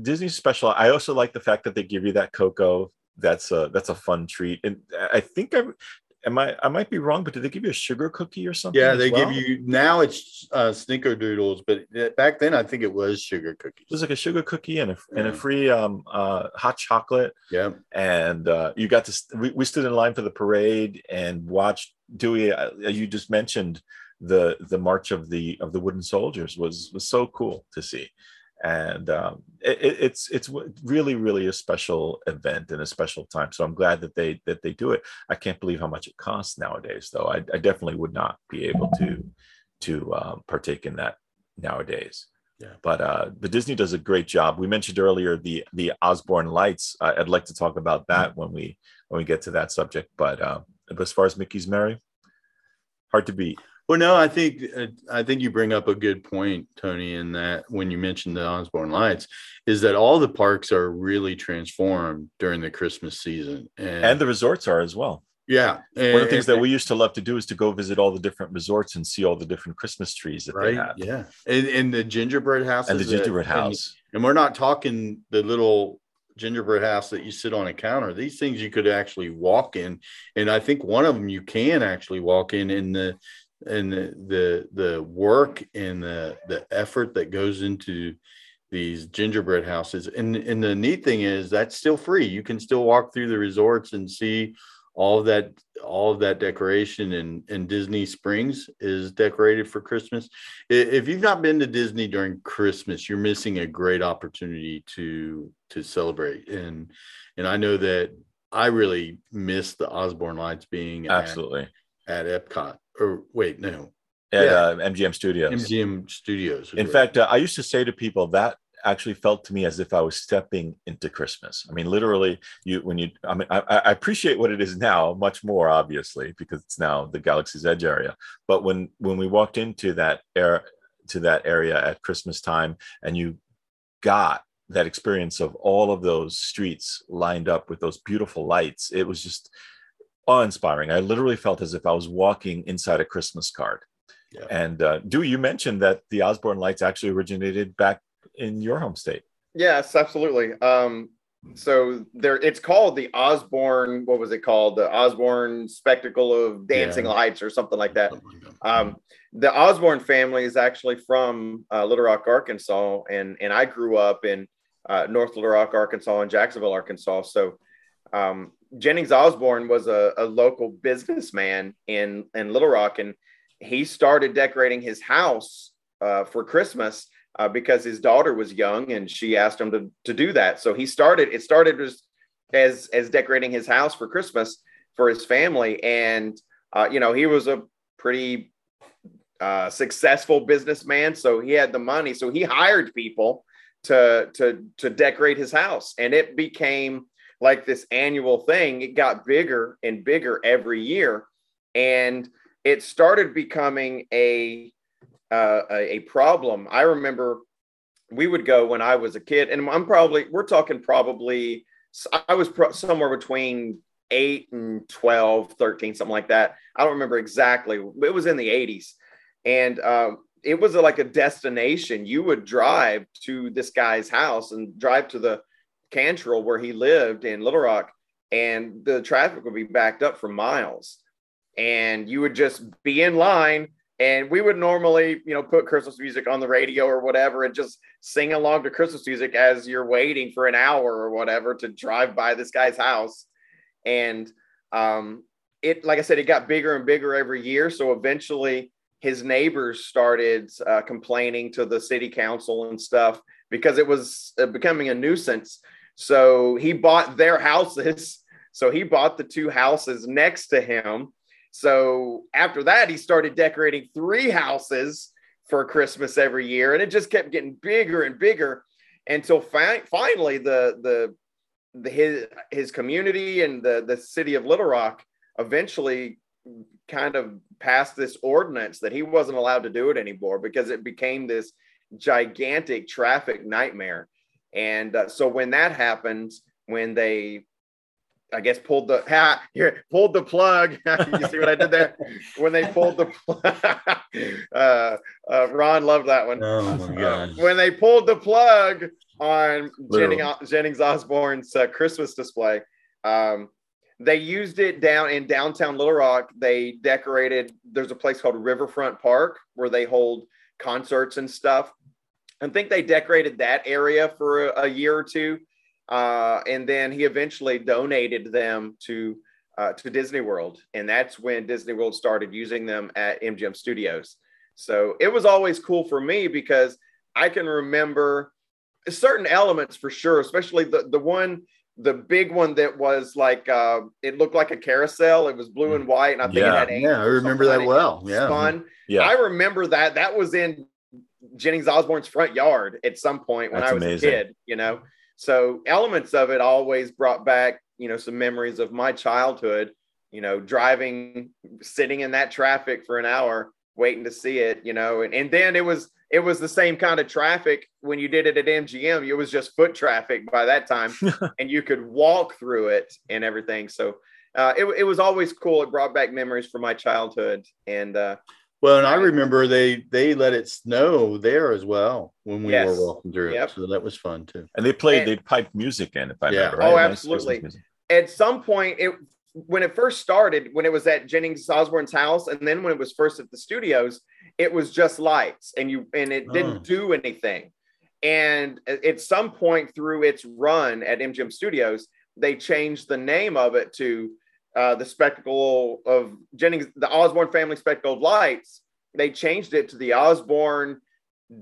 disney special i also like the fact that they give you that cocoa that's a that's a fun treat. And i think i am i i might be wrong but did they give you a sugar cookie or something
Yeah, they
well?
give you now it's uh, snickerdoodles, but uh, back then I think it was sugar cookies.
it was like a sugar cookie and a and a free um uh hot chocolate
Yeah,
and uh, you got to st- we, we stood in line for the parade and watched Dewey. Uh, you just mentioned the the march of the of the wooden soldiers was was so cool to see and um, it, it's it's really really a special event and a special time so i'm glad that they that they do it i can't believe how much it costs nowadays though i, I definitely would not be able to to uh, partake in that nowadays yeah. But uh, but Disney does a great job. We mentioned earlier the the Osborne lights. Uh, I'd like to talk about that when we when we get to that subject. But uh, as far as Mickey's Merry, hard to beat.
Well, no, I think uh, I think you bring up a good point, Tony, in that when you mentioned the Osborne Lights, is that all the parks are really transformed during the Christmas season,
and, and the resorts are as well.
Yeah,
and, one of the things that we used to love to do is to go visit all the different resorts and see all the different Christmas trees that right? they have.
Yeah, and, and the gingerbread house
and the gingerbread
that,
house,
and, and we're not talking the little gingerbread house that you sit on a counter. These things you could actually walk in, and I think one of them you can actually walk in. In the and the, the the work and the the effort that goes into these gingerbread houses. And and the neat thing is that's still free. You can still walk through the resorts and see all of that all of that decoration. And and disney springs is decorated for christmas. If you've not been to disney during christmas you're missing a great opportunity to to celebrate. And and i know that i really miss the osborne lights being
absolutely.
at, at epcot or wait, no,
at yeah. uh, MGM Studios.
MGM Studios.
In fact, uh, I used to say to people that actually felt to me as if I was stepping into Christmas. I mean, literally, you when you. I mean, I, I appreciate what it is now much more, obviously, because it's now the Galaxy's Edge area. But when when we walked into that area to that area at Christmas time, and you got that experience of all of those streets lined up with those beautiful lights, it was just awe-inspiring. I literally felt as if I was walking inside a Christmas card. Yeah. And uh, do you mentioned that the Osborne lights actually originated back in your home state?
Yes, absolutely. Um, so there, it's called the Osborne. What was it called? The Osborne Spectacle of Dancing yeah. Lights, or something like that. Um, the Osborne family is actually from uh, Little Rock, Arkansas, and and I grew up in uh, North Little Rock, Arkansas, and Jacksonville, Arkansas. So um, Jennings Osborne was a, a local businessman in, in Little Rock, and he started decorating his house uh, for Christmas uh, because his daughter was young and she asked him to, to do that. So he started, it started as, as, as decorating his house for Christmas for his family. And, uh, you know, he was a pretty uh, successful businessman. So he had the money. So he hired people to, to, to decorate his house and it became like this annual thing. It got bigger and bigger every year. And it started becoming a, uh, a, problem. I remember we would go when I was a kid, and I'm probably, we're talking probably, I was pro- somewhere between eight and 12, 13, something like that. I don't remember exactly. It was in the 80s. And um, it was a, like a destination. You would drive to this guy's house and drive to the Cantrell, where he lived in Little Rock, and the traffic would be backed up for miles. And you would just be in line, and we would normally, you know, put Christmas music on the radio or whatever, and just sing along to Christmas music as you're waiting for an hour or whatever to drive by this guy's house. And um, it, like I said, it got bigger and bigger every year. So eventually, his neighbors started uh, complaining to the city council and stuff because it was uh, becoming a nuisance so he bought their houses. [LAUGHS] So he bought the two houses next to him. So after that, he started decorating three houses for Christmas every year, and it just kept getting bigger and bigger until fi- finally the the the his his community and the the city of Little Rock eventually kind of passed this ordinance that he wasn't allowed to do it anymore because it became this gigantic traffic nightmare. And uh, so when that happened, when they, I guess pulled the ha here pulled the plug. [LAUGHS] you see what I did there? when they pulled the plug, [LAUGHS] uh, uh, Ron loved that one.
Oh my god!
Uh, when they pulled the plug on Jennings, Jennings Osborne's uh, Christmas display, um, they used it down in downtown Little Rock. They decorated. There's a place called Riverfront Park where they hold concerts and stuff. I think they decorated that area for a, a year or two. Uh, and then he eventually donated them to uh, to Disney World, and that's when Disney World started using them at MGM Studios. So it was always cool for me because I can remember certain elements for sure, especially the the one the big one that was like uh, it looked like a carousel. It was blue and white, and I think
Yeah.
it had
Yeah, I remember that well. Yeah.
Fun.
Yeah.
I remember that. That was in Jennings Osborne's front yard at some point when
That's
I was
amazing.
a kid. You know, so elements of it always brought back you know some memories of my childhood. You know, driving, sitting in that traffic for an hour, waiting to see it. You know, and, and then it was it was the same kind of traffic when you did it at MGM. It was just foot traffic by that time, [LAUGHS] and you could walk through it and everything. So uh, it, it was always cool. It brought back memories from my childhood, and uh,
Well, and I remember they they let it snow there as well when we
Yes.
were walking through it.
Yep.
So that was fun too.
And they played,
And-
they piped music in, if I
Yeah.
remember. Oh, right?
Oh, absolutely.
Christmas
at some point it when it first started when it was at jennings osborne's house and then when it was first at the studios it was just lights and you and it didn't
Oh.
do anything and at at some point through its run at mgm studios they changed the name of it to uh, the spectacle of jennings the osborne family spectacle of lights they changed it to the osborne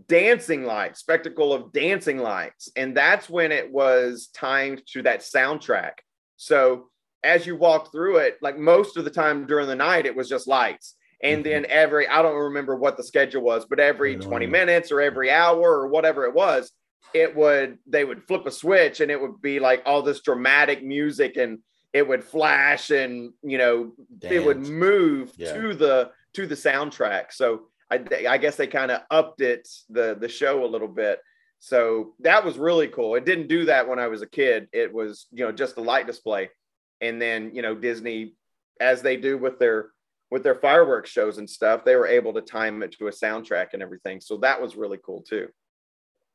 dancing lights spectacle of dancing lights and that's when it was timed to that soundtrack so as you walk through it like most of the time during the night it was just lights and
Mhm.
then every i don't remember what the schedule was but every 20
know.
minutes or every hour or whatever it was it would they would flip a switch and it would be like all this dramatic music and it would flash and you know it would move
Yeah.
to the to the soundtrack. So i, I guess they kind of upped it the the show a little bit. So that was really cool. It didn't do that when i was a kid. It was you know just a light display. And then you know disney as they do with their with their fireworks shows and stuff they were able to time it to a soundtrack and everything. So that was really cool too.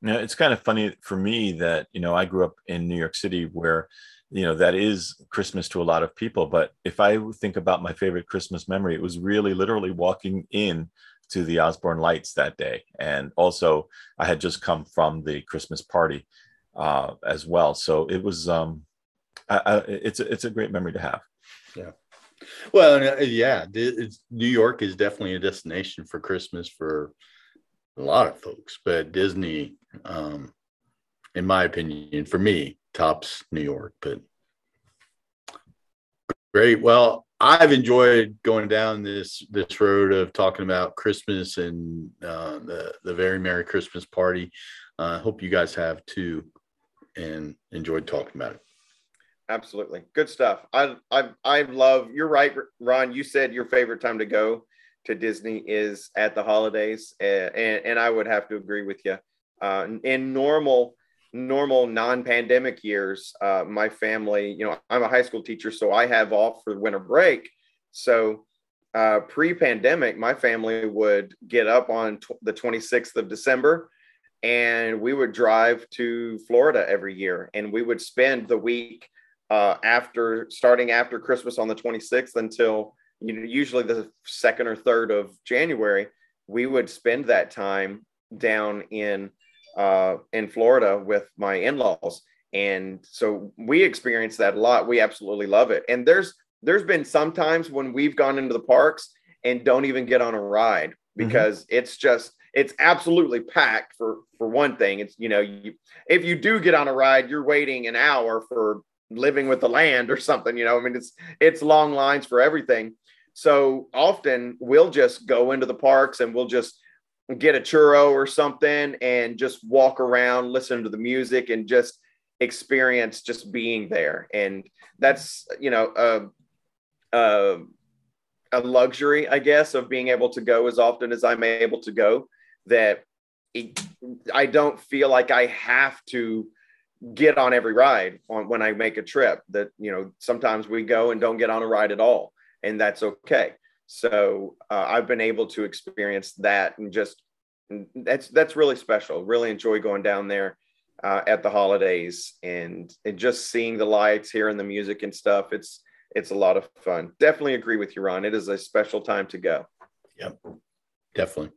Now it's kind of funny for me that you know I grew up in New York City, where you know that is Christmas to a lot of people. But if I think about my favorite Christmas memory, it was really literally walking in to the Osborne Lights that day, and also I had just come from the Christmas party uh, as well. So it was um, I, I, it's it's a great memory to have.
Yeah well, uh, yeah, New York is definitely a destination for Christmas for a lot of folks, but Disney, um, in my opinion, for me, tops New York. But great. Well, I've enjoyed going down this this road of talking about Christmas and uh, the the very Merry Christmas party. I uh, hope you guys have too, and enjoyed talking about it.
absolutely good stuff i i i love you're right ron you said your favorite time to go to disney is at the holidays and and, and i would have to agree with you uh, in normal normal non-pandemic years uh, my family you know i'm a high school teacher so i have off for winter break. So uh, pre-pandemic my family would get up on tw- the 26th of december and we would drive to florida every year and we would spend the week uh, after starting after Christmas on the 26th until you know usually the second or third of January, we would spend that time down in uh, in Florida with my in-laws, and so we experience that a lot. We absolutely love it, and there's there's been some times when we've gone into the parks and don't even get on a ride because it's just it's absolutely packed for for one thing. It's you know you if you do get on a ride you're waiting an hour for living with the land or something you know? I mean it's it's long lines for everything. So often we'll just go into the parks and we'll just get a churro or something and just walk around listen to the music and just experience just being there. And that's you know a, a, a luxury i guess of being able to go as often as i'm able to go that it, i don't feel like i have to get on every ride on when I make a trip that you know sometimes we go and don't get on a ride at all and that's okay so uh, I've been able to experience that and just that's that's really special. Really enjoy going down there uh, at the holidays and and just seeing the lights hearing the music and stuff. It's it's a lot of fun. Definitely agree with you Ron. It is a special time to go.
Yep, definitely.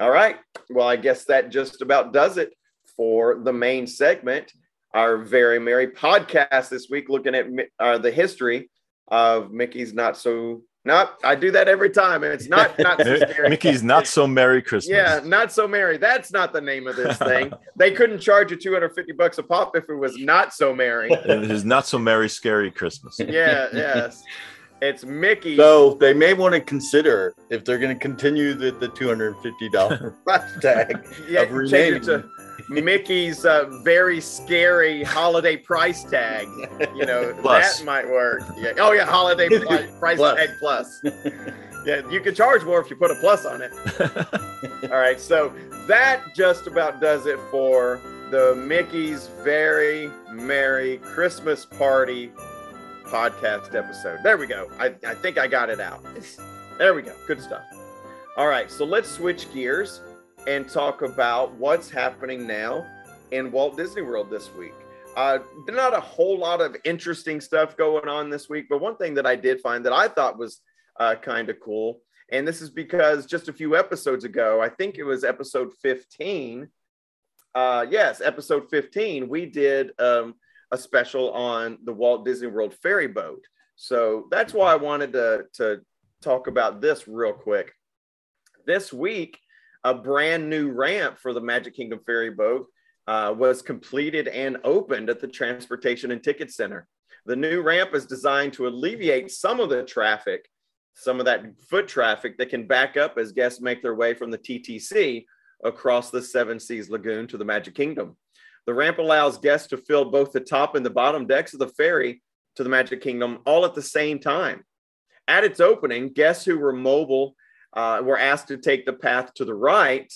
all right. Well I guess that just about does it for the main segment. our very merry podcast this week, looking at uh, the history of Mickey's Not So. Not, I do that every time, and it's not [LAUGHS] not so scary.
Mickey's not so merry Christmas.
Yeah, not so merry. That's not the name of this thing. [LAUGHS] they couldn't charge you 250 bucks a pop if it was not so merry. [LAUGHS]
It is not so merry, scary Christmas.
Yeah, yes. It's Mickey.
So they may want to consider if they're going to continue the, the $250 price tag
yeah,
of
change it to Mickey's uh, very scary holiday price tag. You know, [LAUGHS]
Plus.
that might work. Yeah. Oh, yeah, holiday [LAUGHS] pri- price
Plus.
tag plus. Yeah, you can charge more if you put a plus on it. [LAUGHS] All right, so that just about does it for the Mickey's Very Merry Christmas Party podcast episode. There we go. I, I think I got it out. There we go. Good stuff. All right, so let's switch gears and talk about what's happening now in Walt Disney World this week. Uh, not a whole lot of interesting stuff going on this week, but one thing that I did find that I thought was uh, kind of cool, and this is because just a few episodes ago, I think it was episode 15. Uh, yes, episode 15, we did um, a special on the Walt Disney World ferry boat. So that's why I wanted to, to talk about this real quick. This week, a brand new ramp for the Magic Kingdom ferry boat uh, was completed and opened at the Transportation and Ticket Center. The new ramp is designed to alleviate some of the traffic, some of that foot traffic that can back up as guests make their way from the TTC across the Seven Seas Lagoon to the Magic Kingdom. The ramp allows guests to fill both the top and the bottom decks of the ferry to the Magic Kingdom all at the same time. At its opening, guests who were mobile uh, were asked to take the path to the right,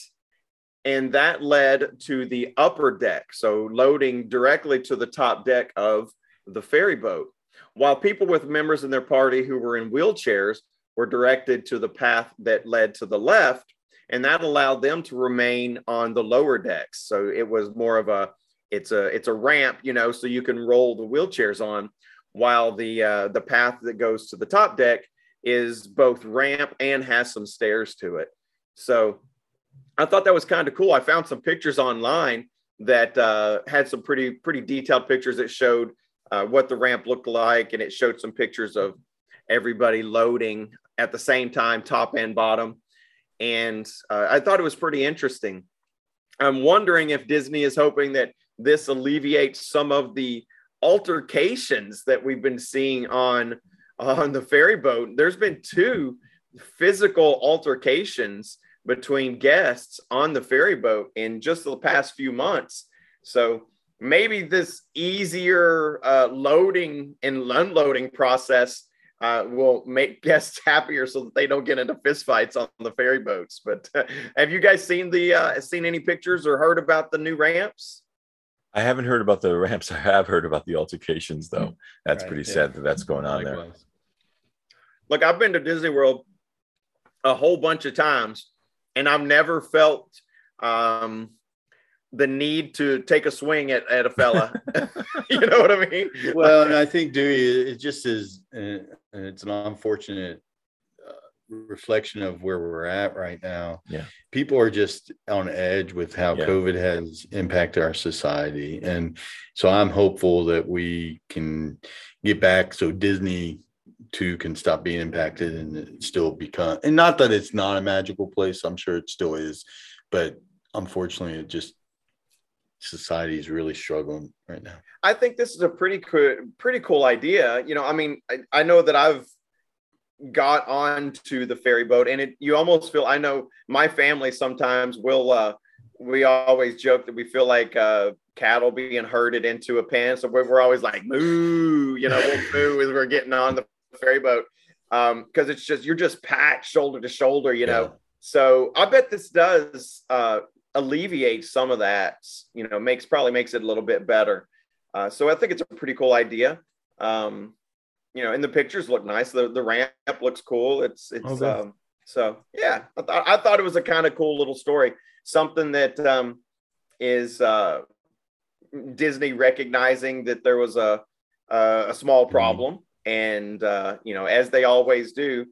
and that led to the upper deck, so loading directly to the top deck of the ferry boat. While people with members in their party who were in wheelchairs were directed to the path that led to the left, and that allowed them to remain on the lower decks. So it was more of a it's a it's a ramp, you know, so you can roll the wheelchairs on, while the uh, the path that goes to the top deck is both ramp and has some stairs to it. So I thought that was kind of cool. I found some pictures online that uh, had some pretty pretty detailed pictures that showed uh, what the ramp looked like, and it showed some pictures of everybody loading at the same time, top and bottom. And uh, I thought it was pretty interesting. I'm wondering if Disney is hoping that this alleviates some of the altercations that we've been seeing on on the ferry boat. There's been two physical altercations between guests on the ferry boat in just the past few months. So maybe this easier uh, loading and unloading process uh, will make [LAUGHS] guests happier so that they don't get into fistfights on the ferry boats. But uh, have you guys seen the uh, seen any pictures or heard about the new ramps?
I haven't heard about the ramps. [LAUGHS] I have heard about the altercations, though. That's
Right,
pretty
yeah.
sad that that's going on there.
Look, I've been to Disney World a whole bunch of times, and I've never felt um, the need to take a swing at, at a fella. [LAUGHS] [LAUGHS] you know what I mean?
Well, and I think Dewey, it just is, uh, it's an unfortunate reflection of where we're at right now.
Yeah.
People are just on edge with how
Yeah.
COVID has impacted our society. And so I'm hopeful that we can get back so Disney too can stop being impacted and it still become, and not that it's not a magical place, I'm sure it still is, but unfortunately, it just, society is really struggling right now.
I think this is a pretty cool, pretty cool idea. You know, I mean, I, I know that I've got on to the ferry boat, and it you almost feel. I know my family sometimes will. uh We always joke that we feel like uh cattle being herded into a pen, so we're, we're always like moo. You know, we'll moo as we're getting on the ferry boat Um because it's just you're just packed shoulder to shoulder. You know,
Yeah.
so I bet this does uh, alleviate some of that. You know, makes probably makes it a little bit better. Uh, so I think it's a pretty cool idea. Um, you know, and the pictures look nice. The the ramp looks cool. It's it's
good.
um, so yeah. I thought I thought it was a kind of cool little story. Something that um, is uh, Disney recognizing that there was a a, a small problem, and uh, you know, as they always do,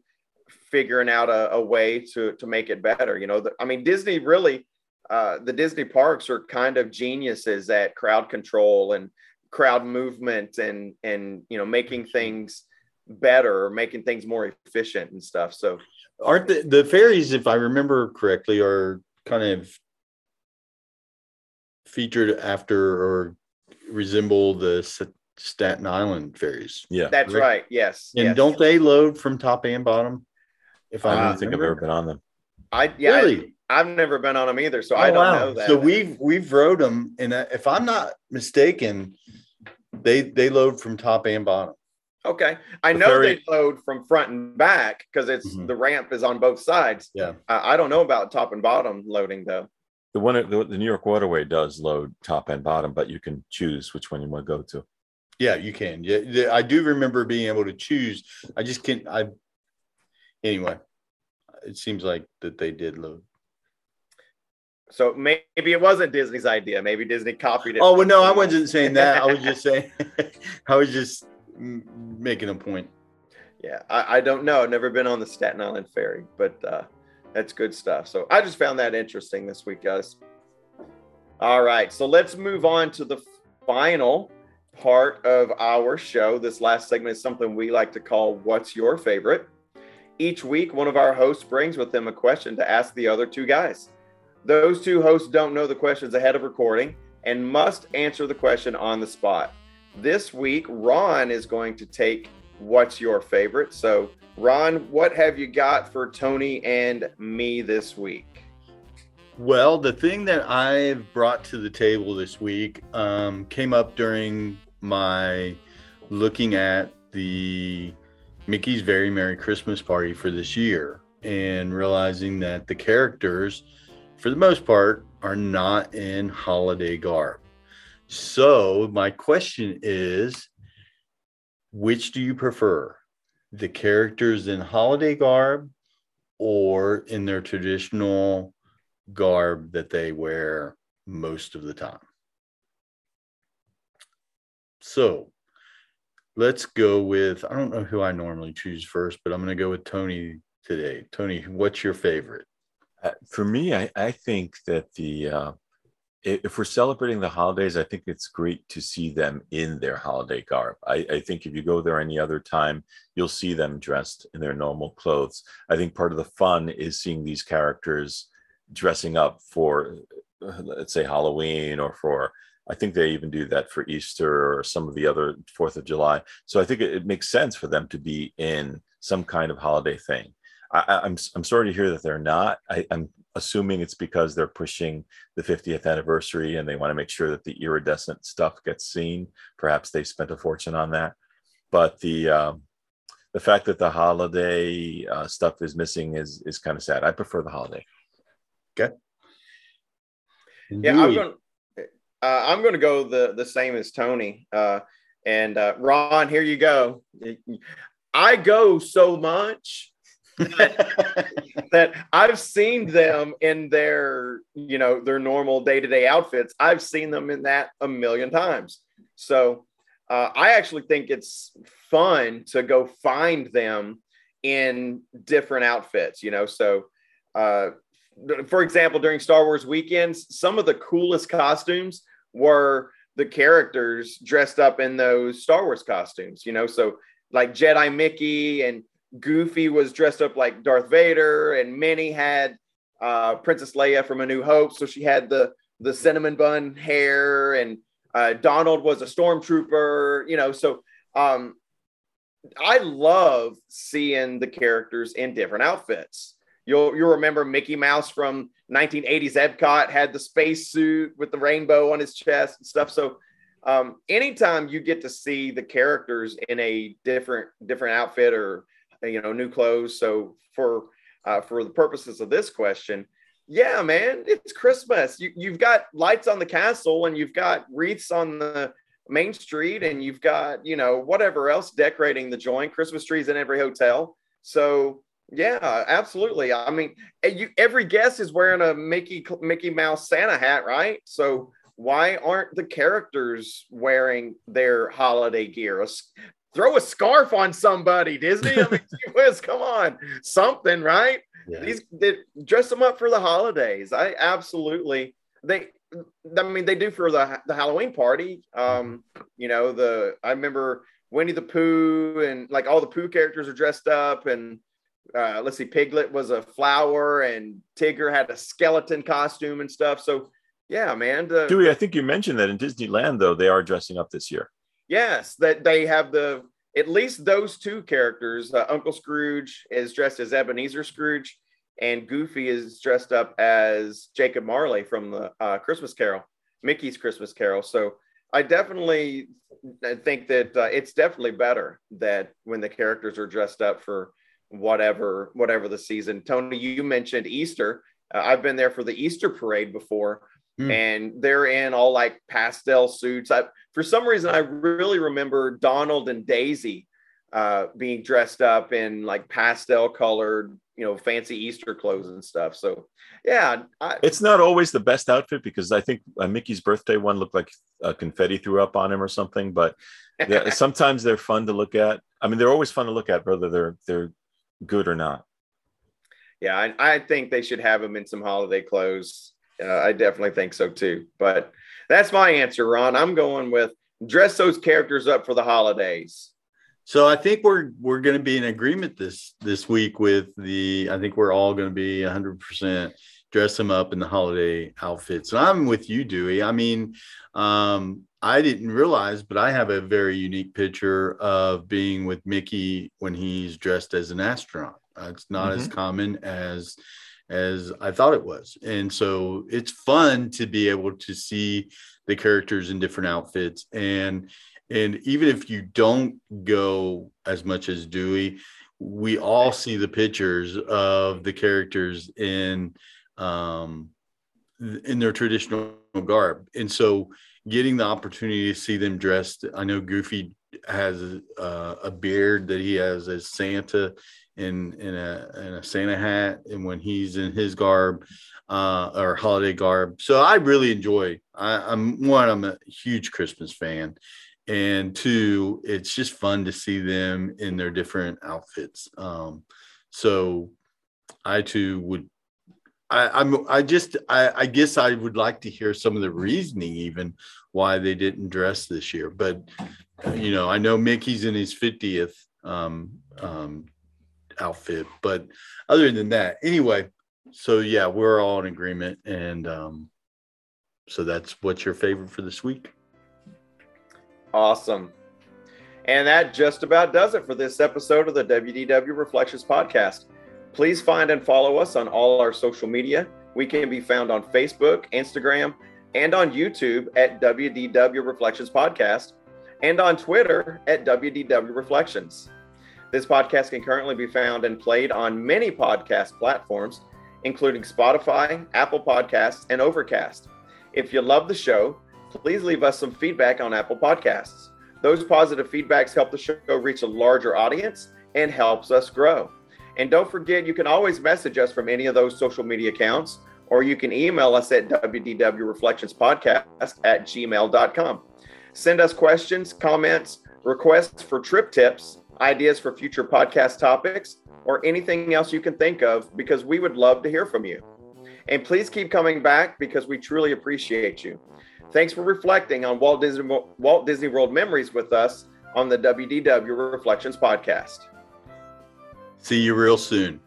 figuring out a, a way to to make it better. You know, the, I mean, Disney really uh, the Disney parks are kind of geniuses at crowd control and crowd movement and and you know making things better, making things more efficient and stuff. So
aren't the, the ferries, if I remember correctly, are kind of featured after or resemble the Staten Island ferries.
Yeah,
that's right. right. Yes,
and
yes.
don't they load from top and bottom?
If I, I don't think I've ever been on them.
I yeah, really? I, have never been on them either, so oh, I don't wow. know that.
So we've we've rode them, and uh, if I'm not mistaken, they they load from top and bottom.
Okay, I the know ferry... they load from front and back because it's mm-hmm. the ramp is on both sides.
Yeah,
I don't know about top and bottom loading though.
The one the, the New York Waterway does load top and bottom, but you can choose which one you want to go to.
Yeah, you can. Yeah, I do remember being able to choose. I just can't. I anyway. It seems like that they did load.
So maybe it wasn't Disney's idea. Maybe Disney copied it.
Oh well, no, I wasn't saying that. I was just saying. [LAUGHS] I was just making a point.
Yeah, I, I don't know. I've never been on the Staten Island ferry, but uh, that's good stuff. So I just found that interesting this week, guys. All right, so let's move on to the final part of our show. This last segment is something we like to call What's Your Favorite? Each week, one of our hosts brings with them a question to ask the other two guys. Those two hosts don't know the questions ahead of recording and must answer the question on the spot. This week, Ron is going to take What's Your Favorite? So, Ron, what have you got for Tony and me this week?
Well, the thing that I've brought to the table this week um, came up during my looking at the Mickey's Very Merry Christmas Party for this year and realizing that the characters, for the most part, are not in holiday garb. So, my question is which do you prefer? The characters in holiday garb or in their traditional garb that they wear most of the time? So, let's go with I don't know who I normally choose first, but I'm going to go with Tony today. Tony, what's your favorite?
Uh, for me, I, I think that the uh, if we're celebrating the holidays, I think it's great to see them in their holiday garb. I, I, think if you go there any other time, you'll see them dressed in their normal clothes. I think part of the fun is seeing these characters dressing up for, let's say, Halloween or for I think they even do that for Easter or some of the other Fourth of July. So I think it, it, makes sense for them to be in some kind of holiday thing. I, am I'm, I'm sorry to hear that they're not. I, I'm assuming it's because they're pushing the 50th anniversary and they want to make sure that the iridescent stuff gets seen. Perhaps they spent a fortune on that. But the um, the fact that the holiday uh, stuff is missing is is kind of sad. I prefer the holiday.
Okay.
Yeah, I'm going. Uh, I'm going to go the the same as Tony. Uh, and uh, Ron, here you go. I go so much [LAUGHS] that, I've seen them in their, you know, their normal day to day outfits. I've seen them in that a million times. So uh, I actually think it's fun to go find them in different outfits, you know. So, uh, for example, during Star Wars weekends, some of the coolest costumes were the characters dressed up in those Star Wars costumes, you know. So like Jedi Mickey and Goofy was dressed up like Darth Vader, and Minnie had uh, Princess Leia from A New Hope, so she had the the cinnamon bun hair, and uh, Donald was a stormtrooper, you know. So um, I love seeing the characters in different outfits. You'll you'll remember Mickey Mouse from 1980s Epcot had the space suit with the rainbow on his chest and stuff. So um, anytime you get to see the characters in a different different outfit or you know new clothes, so for uh, for the purposes of this question, yeah, man, it's Christmas. You, you've got lights on the castle and you've got wreaths on the main street and you've got you know whatever else decorating the joint. Christmas trees in every hotel. So yeah, absolutely. I mean, you, every guest is wearing a Mickey Mickey Mouse Santa hat, right? So why aren't the characters wearing their holiday gear? Throw a scarf on somebody, Disney. I mean, gee [LAUGHS] whiz, come on, something, right?
Yeah.
These they dress them up for the holidays. I absolutely they. I mean, they do for the the Halloween party. Um, you know, the I remember Winnie the Pooh and like all the Pooh characters are dressed up, and uh, let's see, Piglet was a flower, and Tigger had a skeleton costume and stuff. So, yeah, man. The,
Dewey, I think you mentioned that in Disneyland, though, they are dressing up this year.
Yes, that they have the at least those two characters. Uh, Uncle Scrooge is dressed as Ebenezer Scrooge, and Goofy is dressed up as Jacob Marley from the uh, Christmas Carol, Mickey's Christmas Carol. So I definitely think that uh, it's definitely better that when the characters are dressed up for whatever whatever the season. Tony, you mentioned Easter. Uh, I've been there for the Easter parade before,
Hmm.
and they're in all like pastel suits. I, for some reason, I really remember Donald and Daisy uh, being dressed up in like pastel colored, you know, fancy Easter clothes and stuff. So, yeah, I,
It's not always the best outfit because I think uh, Mickey's birthday one looked like uh, confetti threw up on him or something. But [LAUGHS] yeah, sometimes they're fun to look at. I mean, they're always fun to look at, whether they're they're good or not.
yeah, I, I think they should have them in some holiday clothes. Uh, I definitely think so too. But that's my answer, Ron. I'm going with dress those characters up for the holidays.
So I think we're we're going to be in agreement this this week with the. I think we're all going to be 100 percent dress them up in the holiday outfits. And I'm with you, Dewey. I mean, um, I didn't realize, but I have a very unique picture of being with Mickey when he's dressed as an astronaut. Uh, it's not as common as as I thought it was, and so it's fun to be able to see the characters in different outfits. And and even if you don't go as much as Dewey, we all see the pictures of the characters in um, in their traditional garb, and so getting the opportunity to see them dressed. I know Goofy has uh, a beard that he has as Santa in in a in a Santa hat, and when he's in his garb uh, or holiday garb. So I really enjoy. I, I'm one. I'm a huge Christmas fan, and two, it's just fun to see them in their different outfits. Um, so I too would. I, I'm. I just. I, I guess I would like to hear some of the reasoning, even why they didn't dress this year. But you know, I know Mickey's in his fiftieth um, um, outfit, but other than that, anyway. So yeah, we're all in agreement, and um, so that's what's your favorite for this week.
Awesome. And that just about does it for this episode of the WDW Reflections podcast. Please find and follow us on all our social media. We can be found on Facebook, Instagram, and on YouTube at WDW Reflections Podcast, and on Twitter at WDW Reflections. This podcast can currently be found and played on many podcast platforms, including Spotify, Apple Podcasts, and Overcast. If you love the show, please leave us some feedback on Apple Podcasts. Those positive feedbacks help the show reach a larger audience and helps us grow. And don't forget, you can always message us from any of those social media accounts, or you can email us at wdwreflectionspodcast at gmail.com. Send us questions, comments, requests for trip tips, ideas for future podcast topics, or anything else you can think of because we would love to hear from you. And please keep coming back because we truly appreciate you. Thanks for reflecting on Walt Disney, Walt Disney World memories with us on the WDW Reflections podcast.
See you real soon.